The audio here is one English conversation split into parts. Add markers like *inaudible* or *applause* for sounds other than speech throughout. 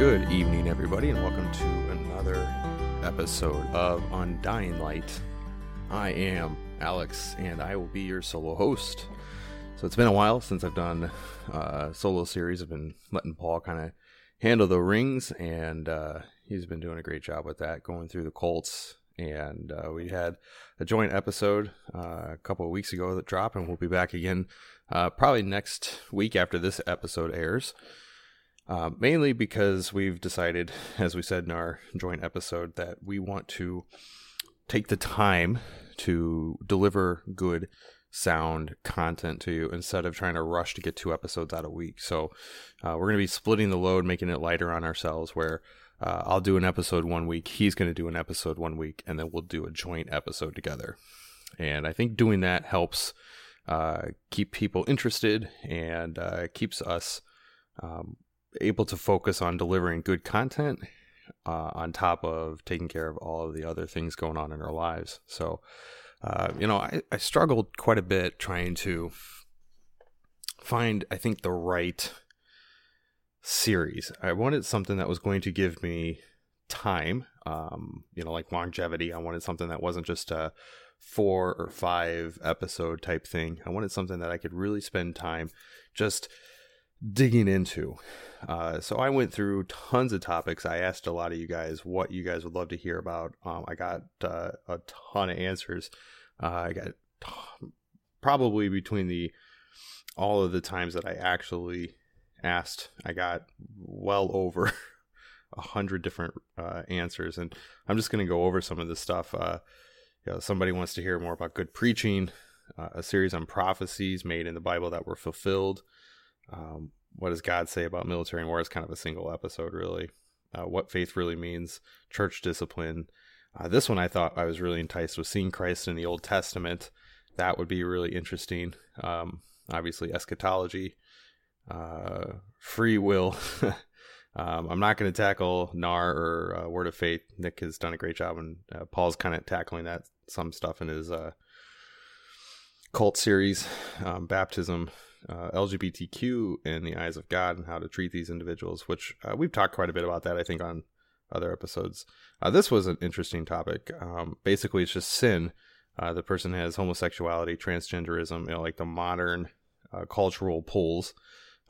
Good evening, everybody, and welcome to another episode of Undying Light. I am Alex, and I will be your solo host. So it's been a while since I've done a solo series. I've been letting Paul kind of handle the rings, and uh, he's been doing a great job with that, going through the Colts. And uh, we had a joint episode uh, a couple of weeks ago that dropped, and we'll be back again uh, probably next week after this episode airs. Uh, mainly because we've decided, *laughs* as we said in our joint episode, that we want to take the time to deliver good sound content to you instead of trying to rush to get two episodes out a week. So uh, we're going to be splitting the load, making it lighter on ourselves. Where uh, I'll do an episode one week, he's going to do an episode one week, and then we'll do a joint episode together. And I think doing that helps uh, keep people interested and uh, keeps us. Um, able to focus on delivering good content uh, on top of taking care of all of the other things going on in our lives. So, uh, you know, I, I struggled quite a bit trying to find, I think, the right series. I wanted something that was going to give me time, um, you know, like longevity. I wanted something that wasn't just a four or five episode type thing. I wanted something that I could really spend time just digging into. Uh, so I went through tons of topics. I asked a lot of you guys what you guys would love to hear about. Um, I got uh, a ton of answers. Uh, I got t- probably between the all of the times that I actually asked, I got well over *laughs* a hundred different uh, answers, and I'm just going to go over some of this stuff. Uh, you know, somebody wants to hear more about good preaching, uh, a series on prophecies made in the Bible that were fulfilled. Um, what does God say about military and war is kind of a single episode, really. Uh, what faith really means, church discipline. Uh, this one I thought I was really enticed with seeing Christ in the Old Testament. That would be really interesting. Um, obviously, eschatology, uh, free will. *laughs* um, I'm not going to tackle NAR or uh, Word of Faith. Nick has done a great job, and uh, Paul's kind of tackling that some stuff in his uh, cult series, um, baptism, uh, LGBTQ in the eyes of God and how to treat these individuals, which uh, we've talked quite a bit about that, I think, on other episodes. Uh, this was an interesting topic. Um, basically, it's just sin. Uh, the person has homosexuality, transgenderism, you know, like the modern uh, cultural pulls,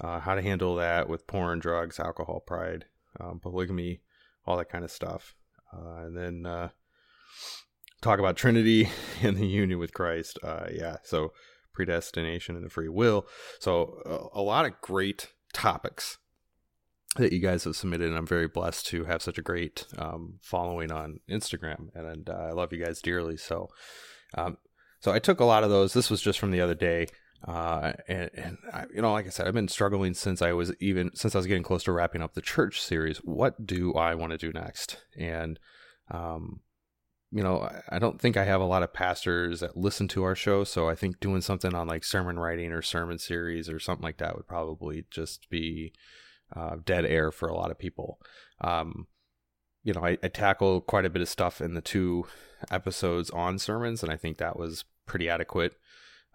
uh, how to handle that with porn, drugs, alcohol, pride, um, polygamy, all that kind of stuff. and then talk about Trinity *laughs* and the union with Christ. yeah, so predestination and the free will. So, a, a lot of great topics that you guys have submitted, and I'm very blessed to have such a great um, following on Instagram, and, and uh, I love you guys dearly. So, um, so I took a lot of those. This was just from the other day, uh, and, and I, you know, like I said, I've been struggling since I was even since I was getting close to wrapping up the church series. What do I want to do next? And um, you know, I don't think I have a lot of pastors that listen to our show. So I think doing something on like sermon writing or sermon series or something like that would probably just be uh, dead air for a lot of people. Um, you know, I, I tackle quite a bit of stuff in the two episodes on sermons, and I think that was pretty adequate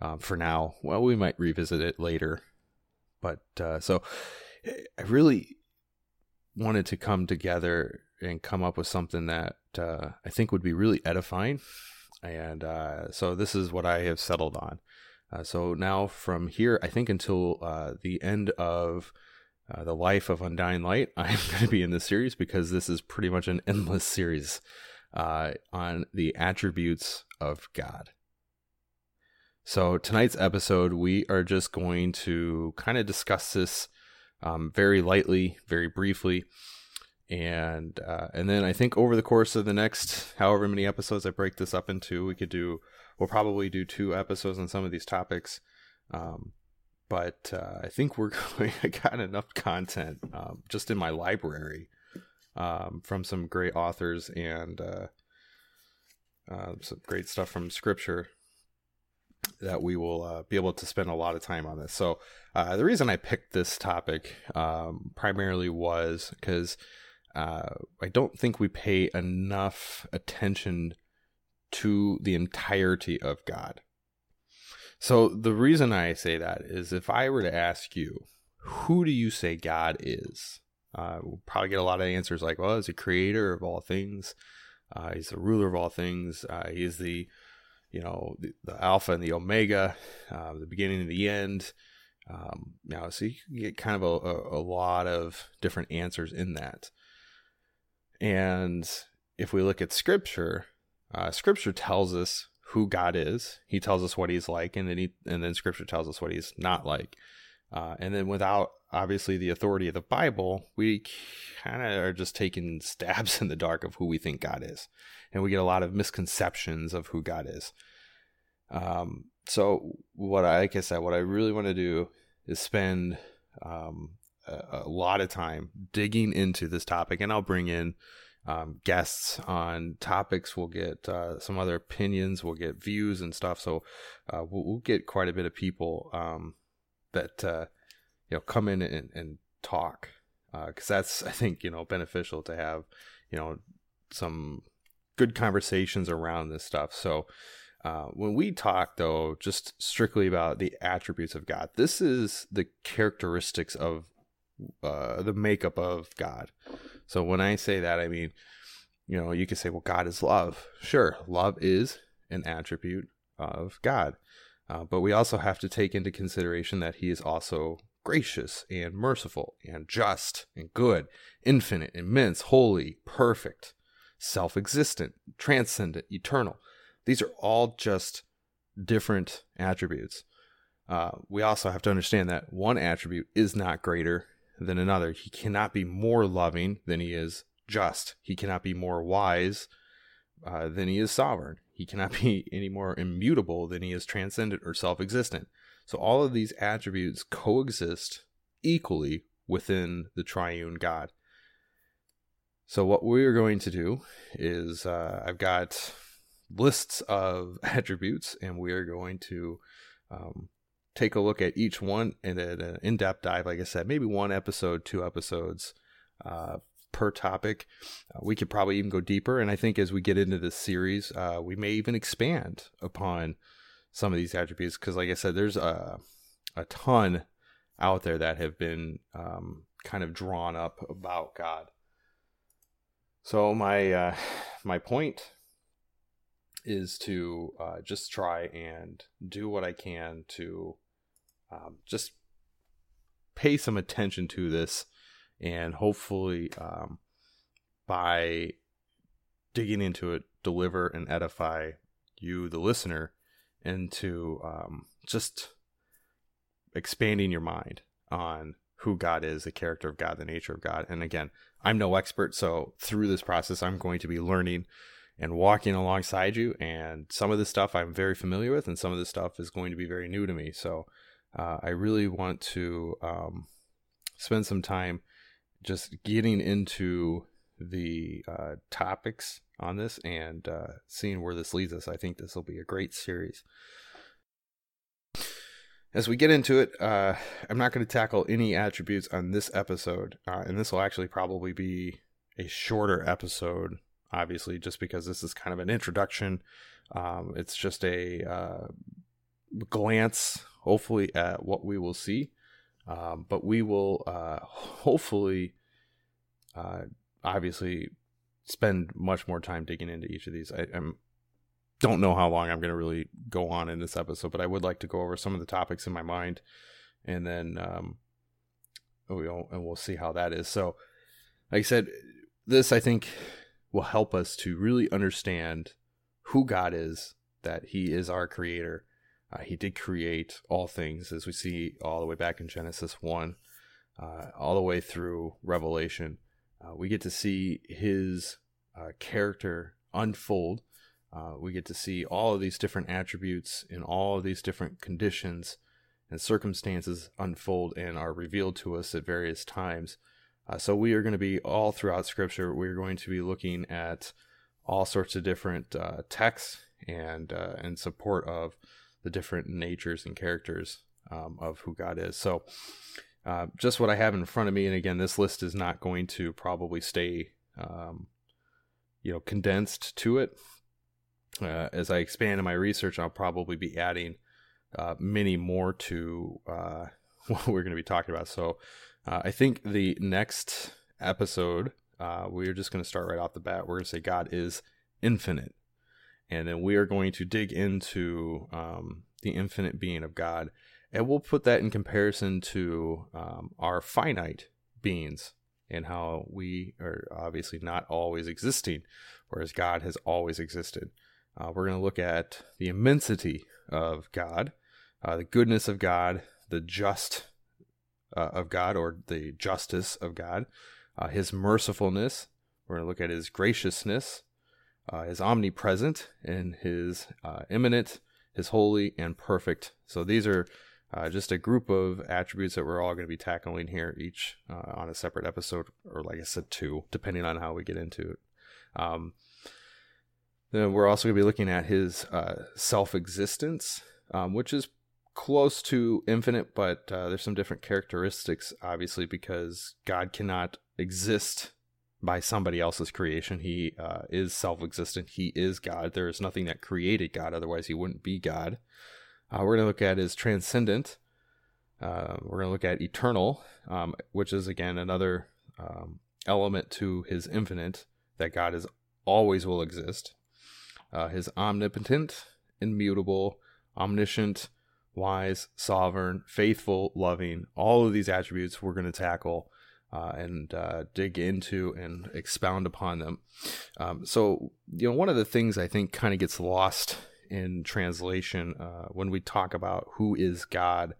um, for now. Well, we might revisit it later, but uh, so I really wanted to come together and come up with something that uh, I think would be really edifying. And uh, so this is what I have settled on. Uh, so now from here, I think until uh, the end of uh, the life of Undying Light, *laughs* I'm going to be in this series because this is pretty much an endless series uh, on the attributes of God. So tonight's episode, we are just going to kind of discuss this um, very lightly, very briefly and uh, and then I think over the course of the next however many episodes I break this up into, we could do we'll probably do two episodes on some of these topics. Um, but uh, I think we're *laughs* going. I got enough content um, just in my library um, from some great authors and uh, uh some great stuff from Scripture that we will uh, be able to spend a lot of time on this. So uh, the reason I picked this topic um, primarily was because uh, I don't think we pay enough attention to the entirety of God. So the reason I say that is if I were to ask you, who do you say God is? Uh, we'll probably get a lot of answers like, well, he's a creator of all things. Uh, he's the ruler of all things. Uh, he is the, you know, the, the Alpha and the Omega, uh, the beginning and the end. Um, now, so you get kind of a, a, a lot of different answers in that. And if we look at scripture, uh, scripture tells us who God is. He tells us what he's like, and then he, and then scripture tells us what he's not like. Uh, and then without obviously the authority of the Bible, we kind of are just taking *laughs* stabs in the dark of who we think God is. And we get a lot of misconceptions of who God is. Um, so what I, like I said, what I really want to do is spend um, a, lot of time digging into this topic, and I'll bring in um, guests on topics. We'll get uh, some other opinions. We'll get views and stuff. So uh, we'll, we'll, get quite a bit of people um, that uh, you know come in and, and talk because uh, that's *laughs* I think you know beneficial to have you know some good conversations around this stuff. So. Uh, when we talk, though, just strictly about the attributes of God, this is the characteristics of uh, the makeup of God. So when I say that, I mean, you know, you could say, well, God is love. Sure, love is an attribute of God. Uh, but we also have to take into consideration that he is also gracious and merciful and just and good, infinite, immense, holy, perfect, self existent, transcendent, eternal. These are all just different attributes. Uh, we also have to understand that one attribute is not greater than another. He cannot be more loving than he is just. He cannot be more wise uh, than he is sovereign. He cannot *laughs* be any more immutable than he is transcendent or self existent. So all of these attributes coexist equally within the triune God. So what we're going to do is uh, I've got lists of *laughs* attributes, and we are going to um, take a look at each one and an in-depth dive like i said maybe one episode two episodes uh, per topic. Uh, we could probably even go deeper and i think as we get into this series uh, we may even expand upon some of these attributes because like i said there's a, a ton out there that have been um, kind of drawn up about god. So my uh, my point is to uh, just try and do what I can to um, just pay some attention to this and hopefully um, by digging into it deliver and edify you the listener into um, just expanding your mind on who god is the character of god the nature of god. And again i'm no expert so through this process i'm going to be learning and walking alongside you. And some of this stuff i'm very familiar with and some of this stuff is going to be very new to me. So uh, I really want to um, spend some time just getting into the uh, topics on this and uh, seeing where this leads us. I think this will be a great series. As we get into it, uh, I'm not going to tackle any attributes on this episode, uh, and this will actually probably be a shorter episode, obviously, just because this is kind of an introduction. Um, it's just a uh, glance, hopefully, at what we will see. Um, but we will uh, hopefully, uh, obviously, spend much more time digging into each of these. I, I'm don't know how long I'm going to really go on in this episode, but I would like to go over some of the topics in my mind, and then um, we'll and we'll see how that is. So, like I said, this I think will help us to really understand who God is, that He is our Creator. Uh, he did create all things, as we see all the way back in Genesis one, uh, all the way through Revelation. Uh, we get to see His uh, character unfold uh, we get to see all of these different attributes in all of these different conditions and circumstances unfold and are revealed to us at various times. Uh, so we are going to be all throughout Scripture. We're going to be looking at all sorts of different texts and in support of the different natures and characters um, of who God is. So, uh, just what I have in front of me, and again, this list is not going to probably stay, um, you know, condensed to it uh, as I expand in my research, I'll probably be adding uh, many more to uh, *laughs* what we're going to be talking about. So uh, I think the next episode, uh, we're just going to start right off the bat. We're going to say God is infinite. And then we are going to dig into um, the infinite being of God. And we'll put that in comparison to um, our finite beings and how we are obviously not always existing, whereas God has always existed. Uh, we're going to look at the immensity of God, uh, the goodness of God, the just uh, of God, or the justice of God, uh, His mercifulness. We're going to look at His graciousness, uh, His omnipresent, and His uh, immanent, His holy and perfect. So these are just a group of attributes that we're all going to be tackling here, each on a separate episode, or like I said, two, depending on how we get into it. Um, then we're also going to be looking at his uh, self existence, um, which is close to infinite, but uh, there's some different characteristics, obviously, because God cannot exist by somebody else's creation. He uh, is self existent, He is God. There is nothing that created God, otherwise, He wouldn't be God. Uh, we're going to look at his transcendent. Uh, we're going to look at eternal, um, which is again another um, element to his infinite that God is always will exist uh, his omnipotent, immutable, omniscient, wise, sovereign, faithful, loving. All of these attributes we're going to tackle uh, and uh, dig into and expound upon them. Um, so, you know, one of the things I think kind of gets lost in translation uh, when we talk about who is God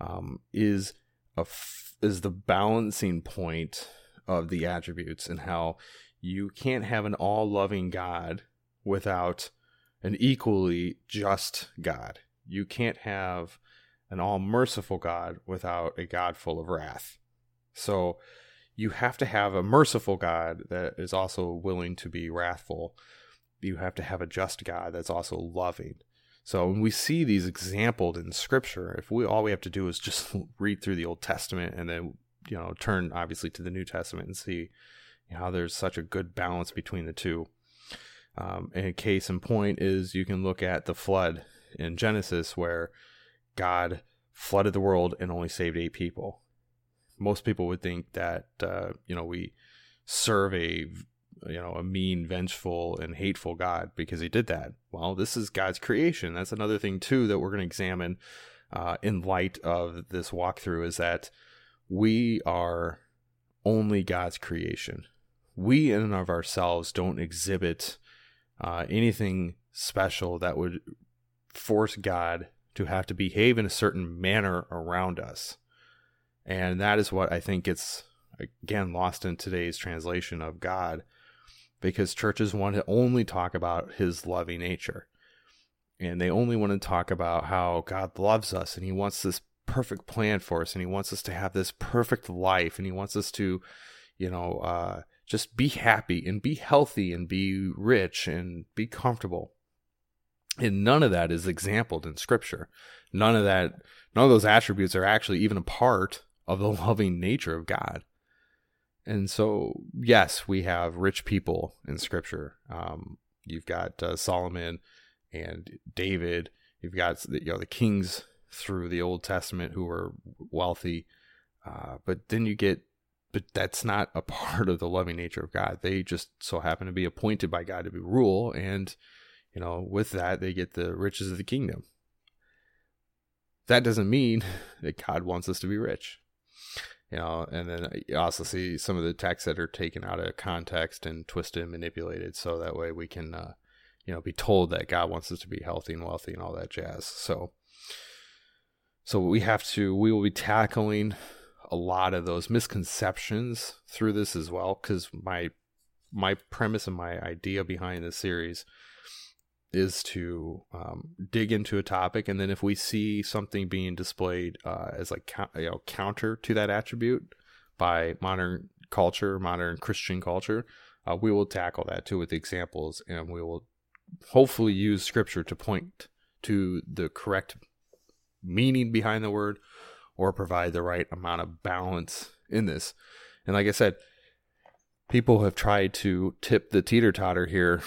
um, is a f- is the balancing point of the attributes and how you can't have an all loving God without an equally just God. You can't have an all merciful God without a God full of wrath. So you have to have a merciful God that is also willing to be wrathful. You have to have a just God that's also loving. So when we see these exampled in scripture, if we all we have to do is just *laughs* read through the Old Testament and then you know turn obviously to the New Testament and see how there's such a good balance between the two. Um, and a case in point is you can look at the flood in Genesis where God flooded the world and only saved eight people. Most people would think that uh, you know we serve a you know a mean, vengeful, and hateful God because He did that. Well, this is God's creation. That's another thing too that we're going to examine uh, in light of this walkthrough is that we are only God's creation. We in and of ourselves don't exhibit uh, anything special that would force God to have to behave in a certain manner around us. And that is what I think gets, again, lost in today's translation of God because churches want to only talk about his loving nature. And they only want to talk about how God loves us and he wants this perfect plan for us and he wants us to have this perfect life and he wants us to, you know, uh, just be happy and be healthy and be rich and be comfortable. And none of that is exampled in scripture. None of that, none of those attributes are actually even a part of the *laughs* loving nature of God. And so, yes, we have rich people in scripture. Um, you've got uh, Solomon and David. You've got you know the kings through the Old Testament who were wealthy. Uh, but then you get but that's not a *laughs* part of the loving nature of God. They just so happen to be appointed by God to be rule, and you know, with that they get the riches of the kingdom. That doesn't mean *laughs* that God wants us to be rich. You know, and then you also see some of the texts that are taken out of context and twisted and manipulated, so that way we can, uh, you know, be told that God wants us to be healthy and wealthy and all that jazz. So, so we have to, we will be tackling a lot of those misconceptions through this as well because my my premise and my idea behind this series is to um, dig into a topic and then if we see something being displayed uh, as like you know counter to that attribute by modern culture modern christian culture uh, we will tackle that too with examples and we will hopefully use scripture to point to the correct meaning behind the word or provide the right amount of balance in this. And like I said, people have tried to tip the teeter totter here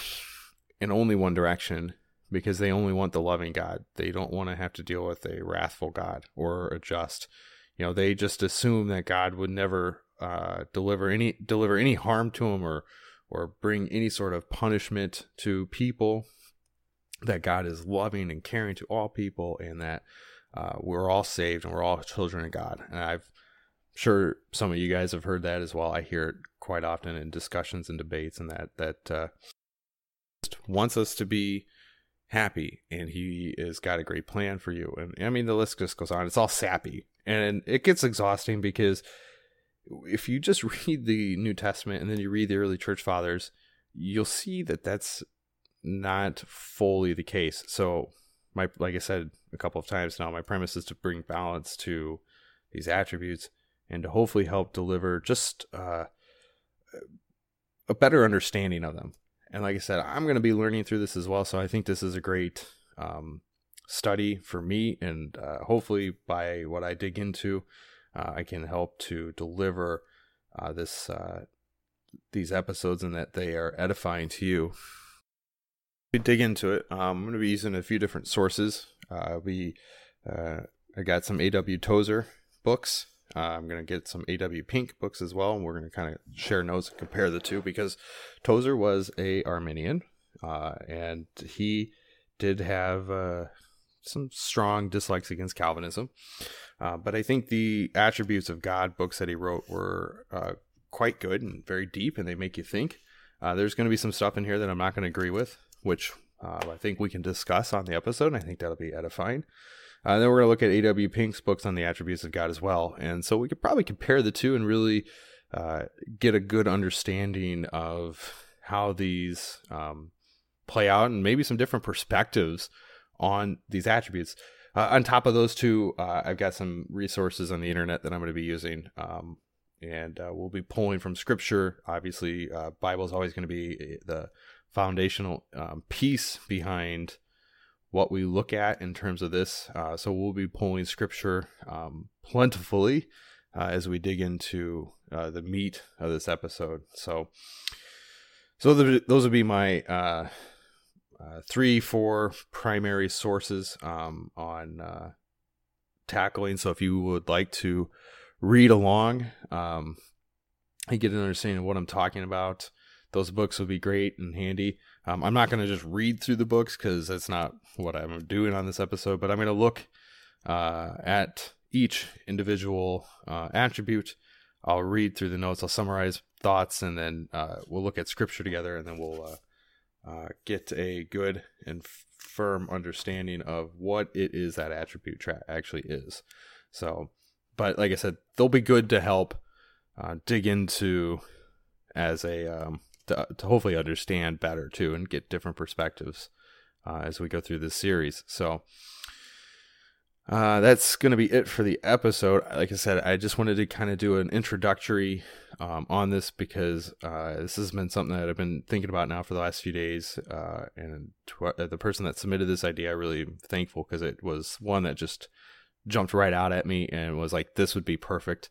in only one direction because they only want the loving God. They don't want to have to deal with a wrathful God or a just. You know, they just assume that God would never uh, deliver any deliver any harm to them or or bring any sort of punishment to people. That God is loving and caring to all people, and that uh, we're all saved and we're all children of God. And I'm sure some of you guys have heard that as well. I hear it quite often in discussions and debates, and that that uh, wants us to be happy, and He has got a great plan for you. And I mean, the list just goes on. It's all sappy, and it gets exhausting because if you just *laughs* read the New Testament and then you read the early church fathers, you'll see that that's not fully the case. So my like I said a couple of times now, my premise is to bring balance to these attributes and to hopefully help deliver just uh, a better understanding of them. And like I said, I'm going to be learning through this as well, so I think this is a great um, study for me, and uh, hopefully by what I dig into, uh, I can help to deliver uh, this uh, these episodes and that they are edifying to you we dig into it, um, I'm going to be using a few different sources. Uh, we, uh, I got some A.W. Tozer books. Uh, I'm going to get some A.W. Pink books as well, and we're going to kind of share notes and compare the two because Tozer was a Arminian, uh, and he did have uh, some strong dislikes against Calvinism. Uh, but I think the attributes of God books that he wrote were quite good and very deep, and they make you think. there's going to be some stuff in here that I'm not going to agree with which uh, I think we can discuss on the episode. I think that'll be edifying. Uh, then we're going to look at A.W. Pink's books on the attributes of God as well. And so we could probably compare the two and really uh, get a good understanding of how these um, play out and maybe some different perspectives on these attributes. Uh, on top of those two, uh, I've got some resources on the internet that I'm going to be using. Um, and uh, we'll be pulling from scripture. Obviously, Bible is always going to be the foundational um, piece behind what we look at in terms of this. Uh, so we'll be pulling scripture um, plentifully uh, as we dig into uh, the meat of this episode. So, so the, those would be my uh, uh, three, four primary sources um, on uh, tackling. So if you would like to read along um, and get an understanding of what I'm talking about those books would be great and handy. Um, I'm not going to just read through the books because that's not what I'm doing on this episode, but I'm going to look uh, at each individual uh, attribute. I'll read through the notes, I'll summarize thoughts, and then uh, we'll look at scripture together, and then we'll uh, uh, get a good and firm understanding of what it is that attribute tra- actually is. So, but like I said, they'll be good to help uh, dig into as a um, to, to hopefully understand better too and get different perspectives uh, as we go through this series. So, uh, that's going to be it for the episode. Like I said, I just wanted to kind of do an introductory um, on this because uh, this has been something that I've been thinking about now for the last few days. Uh, and to, uh, the person that submitted this idea, I really thankful because it was one that just jumped right out at me and was like, this would be perfect.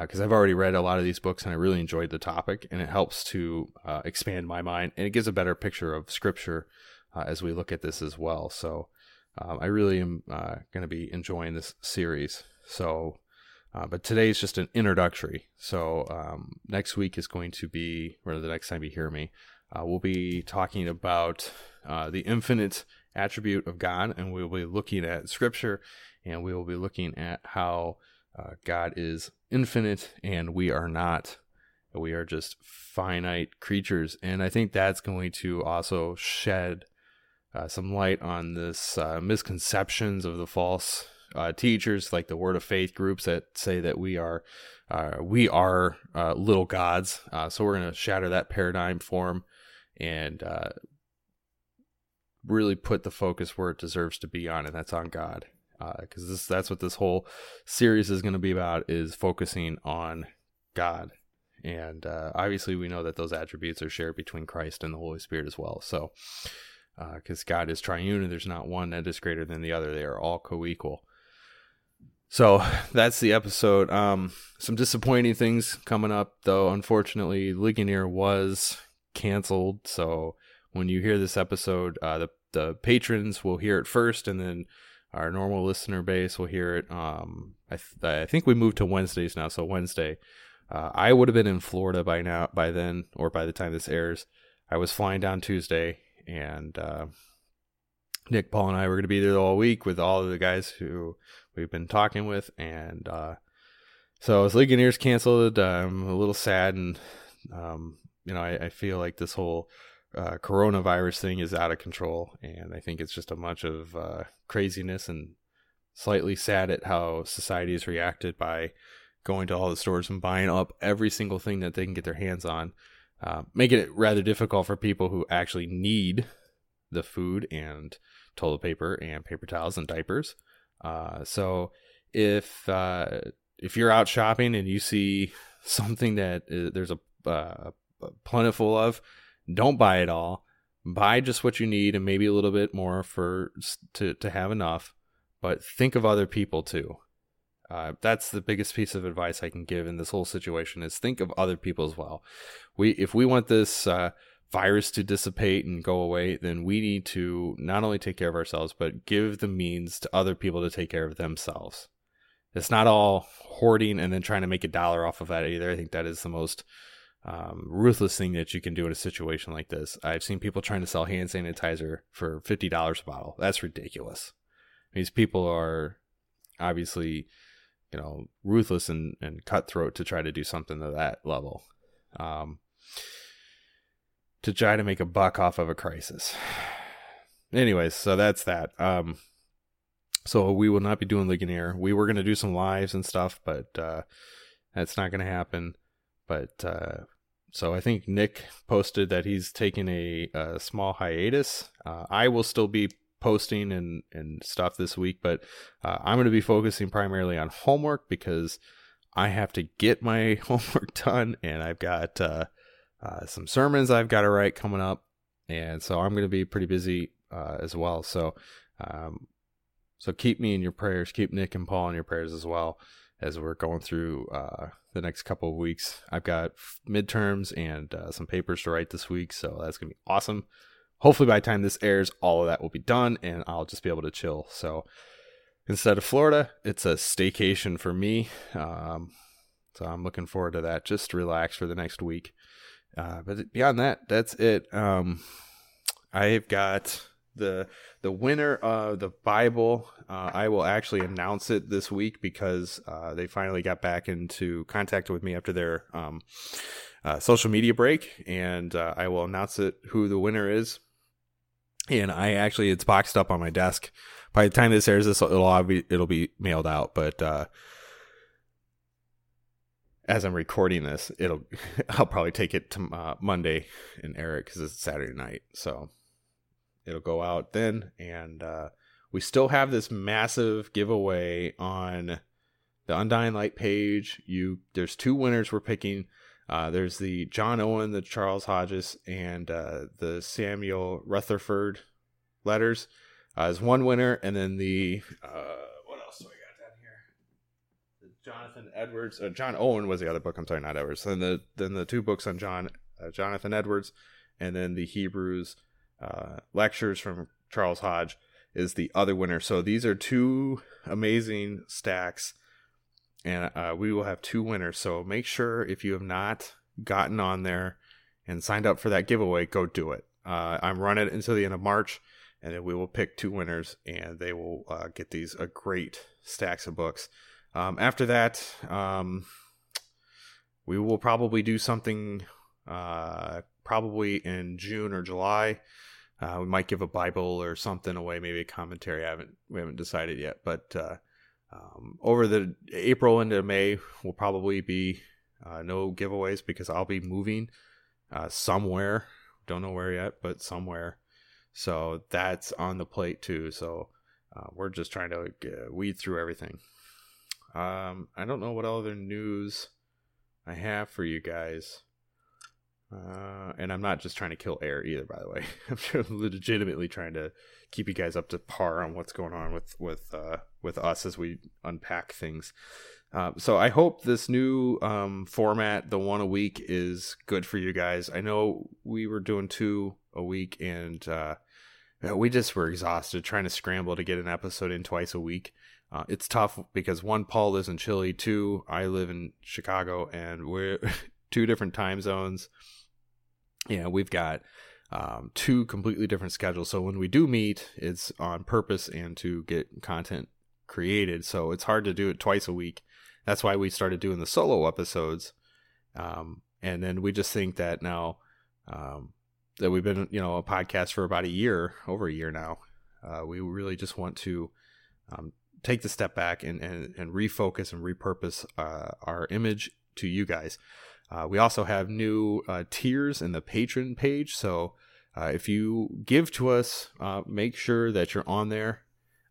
Because uh, I've already read a lot of these books and I really enjoyed the topic, and it helps to uh, expand my mind and it gives a better picture of Scripture as we look at this as well. So, um, I really am uh, going to be enjoying this series. So, uh, but today is just an introductory. So, um, next week is going to be, or the next time you hear me, uh, we'll be talking about uh, the infinite attribute of God, and we'll be looking at Scripture, and we will be looking at how uh, God is infinite and we are not. We are just finite creatures. And I think that's going to also shed uh, some light on this uh, misconceptions of the false uh, teachers, like the Word of Faith groups that say that we are uh, we are uh, little gods. So we're going to shatter that paradigm form and really put the focus where it deserves to be on, and that's on God. Because this that's what this whole series is going to be about is focusing on God and uh, obviously we know that those attributes are shared between Christ and the Holy Spirit as well. So because uh, God is triune and there's not one that is greater than the other. They are all co-equal. So *sighs* that's the episode. Um, some disappointing things coming up, though. Unfortunately, Ligonier was canceled. So when you hear this episode, uh, the the patrons will hear it first, and then our normal listener base will hear it. Um, I th- I think we moved to Wednesdays now, so Wednesday. Uh, I would have been in Florida by now, by then, or by the time this airs. I was flying down Tuesday, and uh, Nick, Paul, and I were going to be there all week with all of the guys who we've been talking with, and uh, so as Ligonier's canceled, I'm a little sad, and um, you know, I, I, feel like this whole uh, coronavirus thing is out of control, and I think it's just a bunch of uh, craziness and slightly sad at how society has reacted by going to all the stores and buying up every single thing that they can get their hands on uh, making it rather difficult for people who actually need the food and toilet paper and paper towels and diapers. Uh, so if uh, if you're out shopping and you see something that is, there's a uh, plentiful of, don't buy it all. Buy just what you need and maybe a little bit more for to to have enough. But think of other people too. Uh, that's the biggest piece of advice I can give in this whole situation is think of other people as well. We, if we want this uh, virus to dissipate and go away, then we need to not only take care of ourselves, but give the means to other people to take care of themselves. It's not all hoarding and then trying to make a dollar off of that either. I think that is the most um, ruthless thing that you can do in a situation like this. I've seen people trying to sell hand sanitizer for fifty dollars a bottle. That's ridiculous. These people are obviously you know ruthless and, and cutthroat to try to do something to that level um, to try to make a buck off of a crisis *sighs* anyways so that's that um, so we will not be doing Ligonier. We were going to do some lives and stuff, but uh, that's not going to happen. But uh, so I think Nick posted that he's taking a, a small hiatus. Uh, I will still be posting and, and stuff this week, but uh, I'm going to be focusing primarily on homework because I have to get my *laughs* homework done and I've got uh, uh, some sermons I've got to write coming up. And so I'm going to be pretty busy uh, as well. So, um, so keep me in your prayers. Keep Nick and Paul in your prayers as well as we're going through uh, the next couple of weeks. I've got midterms and uh, some papers to write this week, so that's gonna be awesome hopefully by the time this airs, all of that will be done and I'll just be able to chill. So instead of Florida, it's a staycation for me. Um, so I'm looking forward to that. Just relax for the next week. Uh, but beyond that, that's it. Um, I've got the the winner of the Bible. Uh, I will actually announce it this week because uh, they finally got back into contact with me after their um, uh, social media break, and uh, I will announce it who the winner is and I actually it's boxed up on my desk. By the time this airs, this it'll be it'll be mailed out. But uh, as I'm recording this, it'll *laughs* I'll probably take it to uh, Monday and air it because it's Saturday night. So it'll go out then, and uh, we still have this massive giveaway on the Undying Light page. You there's two winners we're picking. Uh, there's the John Owen, the Charles Hodges, and uh, the Samuel Rutherford letters uh, as one winner, and then the uh, what else do got down here? Jonathan Edwards, uh, John Owen was the other book. I'm sorry, not Edwards. Then the then the two books on John Jonathan Edwards, and then the Hebrews lectures from Charles Hodge is the other winner. So these are two amazing stacks and uh, we will have two winners. So make sure if you have not gotten on there and signed up for that giveaway, go do it. Uh, I'm running it until the end of March, and then we will pick two winners, and they will uh, get these uh, great stacks of books. Um, after that, um, we will probably do something uh, probably in June or July. Uh, we might give a Bible or something away, maybe a commentary. I haven't we haven't decided yet, but uh, um, over the April into May will probably be uh, no giveaways because I'll be moving uh, somewhere. Don't know where yet, but somewhere. So that's on the plate too. So uh, we're just trying to weed through everything. Um, I don't know what other news I have for you guys. Uh, and I'm not just trying to kill air either, by the way. *laughs* I'm legitimately trying to keep you guys up to par on what's going on with with uh, with us as we unpack things. Uh, so I hope this new um, format, the one a week, is good for you guys. I know we were doing two a week, and uh, we just were exhausted trying to scramble to get an episode in twice a week. Uh, it's tough because one, Paul lives in Chile. Two, I live in Chicago, and we're *laughs* two different time zones you know, we've got um, two completely different schedules. So when we do meet, it's on purpose and to get content created. So it's hard to do it twice a week. That's why we started doing the solo episodes. Um, and then we just think that now um, that we've been, you know, a podcast for about a year, over a year now, uh, we really just want to um, take the step back and, and, and refocus and repurpose uh, our image to you guys. Uh, we also have new uh, tiers in the Patreon page. So uh, if you give to us, uh, make sure that you're on there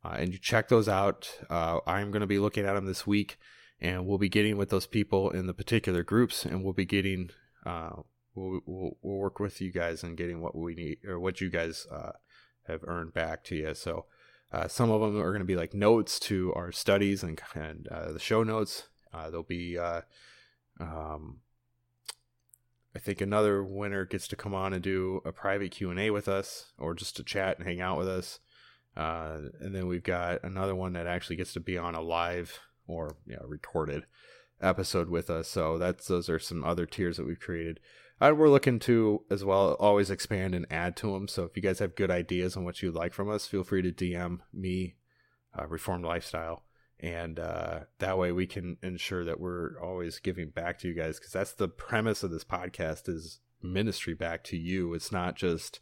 uh, and you check those out. Uh, I'm going to be looking at them this week and we'll be getting with those people in the particular groups and we'll be getting, we'll, we'll, we'll, work with you guys and getting what we need or what you guys have earned back to you. So some of them are going to be like notes to our studies and, and the show notes. there'll be, um, I think another winner gets to come on and do a private Q and A with us, or just to chat and hang out with us. Uh, and then we've got another one that actually gets to be on a live or you know, recorded episode with us. So that's those are some other tiers that we've created. Uh, we're looking to as well always expand and add to them. So if you guys have good ideas on what you'd like from us, feel free to DM me, uh, Reformed Lifestyle, and uh, that way we can ensure that we're always giving back to you guys because that's the premise of this podcast is ministry back to you. It's not just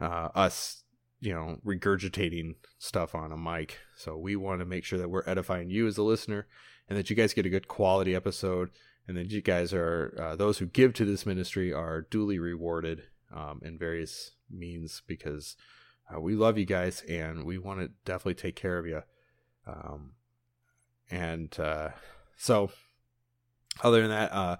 uh, us you know regurgitating stuff on a mic. So we want to make sure that we're edifying you as a listener and that you guys get a good quality episode and that you guys are uh, those who give to this ministry are duly rewarded um, in various means because uh, we love you guys and we want to definitely take care of you um, and uh, so, other than that, uh,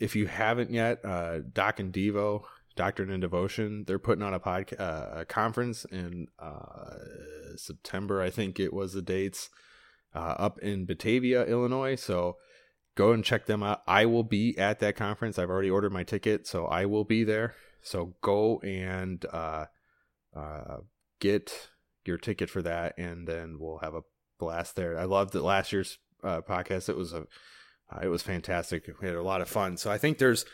if you haven't yet, uh, Doc and Devo, Doctrine and Devotion, they're putting on a podcast, uh, a conference in uh, September, I think it was the dates, uh, up in Batavia, Illinois. So go and check them out. I will be at that conference. I've already ordered my ticket, so I will be there. So go and uh, uh, get your ticket for that, and then we'll have a blast there. I loved it last year's uh, podcast. It was a uh, it was fantastic. We had a lot of fun. So I think there's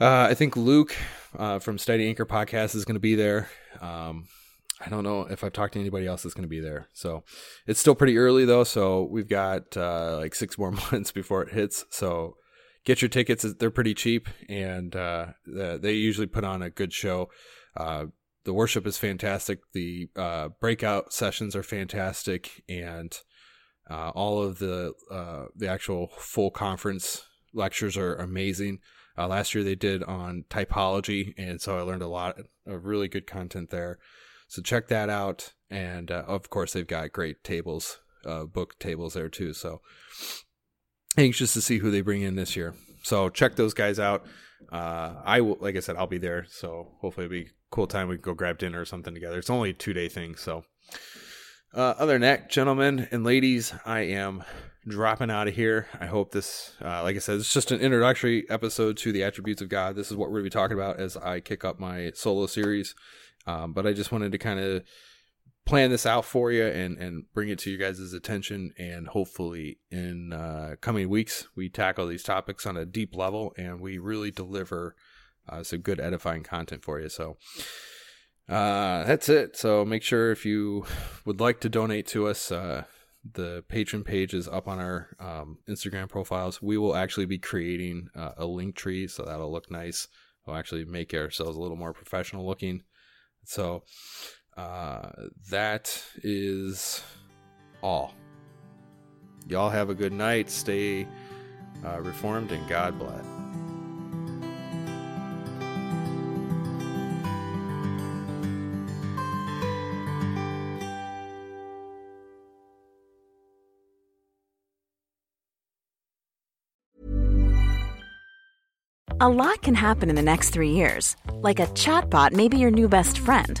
uh, I think Luke uh, from Steady Anchor podcast is going to be there. Um, I don't know if I've talked to anybody else that's going to be there. So it's still pretty early though. So we've got uh, like six *laughs* more months before it hits. So get your tickets. They're pretty cheap and uh, they usually put on a good show. The worship is fantastic. The uh, breakout sessions are fantastic, and uh, all of the uh, the actual full conference lectures are amazing. Uh, last year they did on typology, and so I learned a lot of really good content there. So check that out. And uh, of course, they've got great tables, uh, book tables there too. So anxious to see who they bring in this year. So check those guys out. Uh, I will, like I said, I'll be there. So hopefully it'll be cool time. We can go grab dinner or something together. It's only a two day thing. So, uh, other than that, gentlemen and ladies, I am dropping out of here. I hope this, uh, like I said, it's just an introductory episode to the attributes of God. This is what we're going to be talking about as I kick up my solo series. Um, but I just wanted to kind of plan this out for you and and bring it to you guys' attention. And hopefully in uh, coming weeks we tackle these topics on a deep level and we really deliver uh, some good edifying content for you. So uh, that's it. So make sure if you would like to donate to us uh, the Patreon page is up on our um, instagram profiles. We will actually be creating uh, a link tree so that'll look nice. We'll actually make ourselves a little more professional looking. So uh, that is all. Y'all have a good night. Stay uh, reformed and God bless. A lot can happen in the next three years. Like a chatbot may be your new best friend